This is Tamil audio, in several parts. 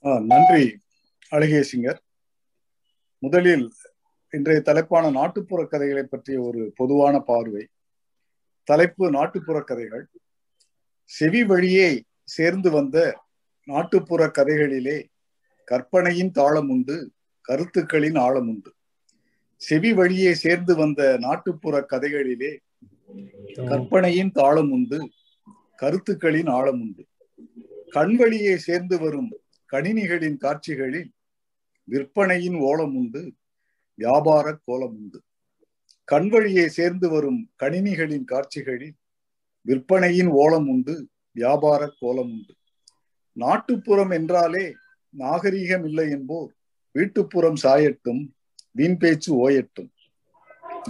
நன்றி நன்றி அழகேசிங்கர் முதலில் இன்றைய தலைப்பான நாட்டுப்புற கதைகளை பற்றிய ஒரு பொதுவான பார்வை. தலைப்பு நாட்டுப்புற கதைகள். செவி வழியே சேர்ந்து வந்த நாட்டுப்புற கதைகளிலே கற்பனையின் தாளம் உண்டு கருத்துக்களின் ஆழம் உண்டு. செவி வழியே சேர்ந்து வந்த நாட்டுப்புற கதைகளிலே கற்பனையின் தாளம் உண்டு கருத்துக்களின் ஆழம் உண்டு. கண் வழியே சேர்ந்து வரும் கணினிகளின் காட்சிகளில் விற்பனையின் ஓலம் உண்டு வியாபார கோலம் உண்டு கண்வழியே சேர்ந்து வரும் கணினிகளின் காட்சிகளில் விற்பனையின் ஓலம் உண்டு வியாபார கோலம் உண்டு நாட்டுப்புறம் என்றாலே நாகரீகம் இல்லை என்போர் வீட்டுப்புறம் சாயட்டும் வீண் பேச்சு ஓயட்டும்.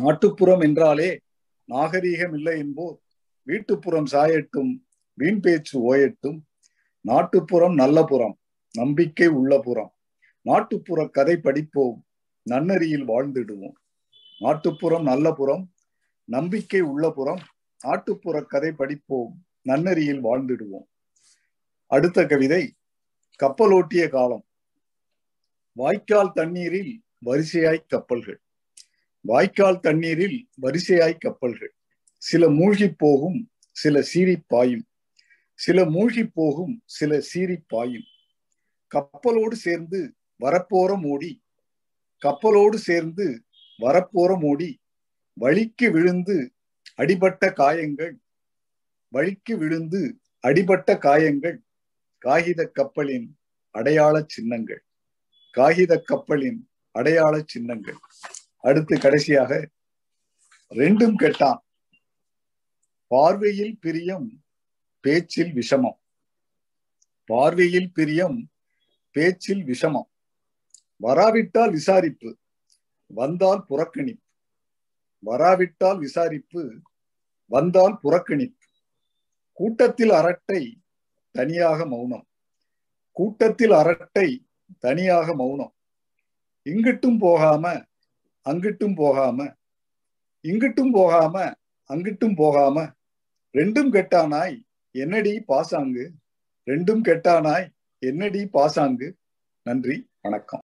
நாட்டுப்புறம் என்றாலே நாகரீகம் இல்லை என்போர் வீட்டுப்புறம் சாயட்டும் வீண் பேச்சு ஓயட்டும். நாட்டுப்புறம் நல்ல புறம். நம்பிக்கை உள்ள புறம். நாட்டுப்புற கதை படிப்போம் நன்னறியில் வாழ்ந்திடுவோம். நாட்டுப்புறம் நல்ல புறம் நம்பிக்கை உள்ள புறம் நாட்டுப்புற கதை படிப்போம் நன்னறியில் வாழ்ந்திடுவோம். அடுத்த கவிதை கப்பலோட்டிய காலம். வாய்க்கால் தண்ணீரில் வரிசையாய் கப்பல்கள். வாய்க்கால் தண்ணீரில் வரிசையாய் கப்பல்கள். சில மூழ்கி போகும் சில சீறி பாயும். சில மூழ்கி போகும் சில சீறி பாயும். கப்பலோடு சேர்ந்து வரப்போற மோடி கப்பலோடு சேர்ந்து வரப்போற மோடி வழிக்கு விழுந்து அடிபட்ட காயங்கள் வழிக்கு விழுந்து அடிபட்ட காயங்கள் காகித கப்பலின் அடையாள சின்னங்கள் காகித கப்பலின் அடையாள சின்னங்கள். அடுத்து கடைசியாக ரெண்டும் கெட்டான். பார்வையில் பிரியம் பேச்சில் விஷமம். பார்வையில் பிரியம் பேச்சில் விஷமம். வராவிட்டால் விசாரிப்பு வந்தால் புறக்கணிப்பு. வராவிட்டால் விசாரிப்பு வந்தால் புறக்கணிப்பு. கூட்டத்தில் அரட்டை தனியாக மௌனம். கூட்டத்தில் அரட்டை தனியாக மௌனம். இங்கிட்டும் போகாம அங்கிட்டும் போகாம இங்கிட்டும் போகாம அங்கிட்டும் போகாம. ரெண்டும் கெட்டானாய் என்னடி பாசாங்கு? ரெண்டும் கெட்டானாய் என்னடி பாசாங்கு? நன்றி வணக்கம்.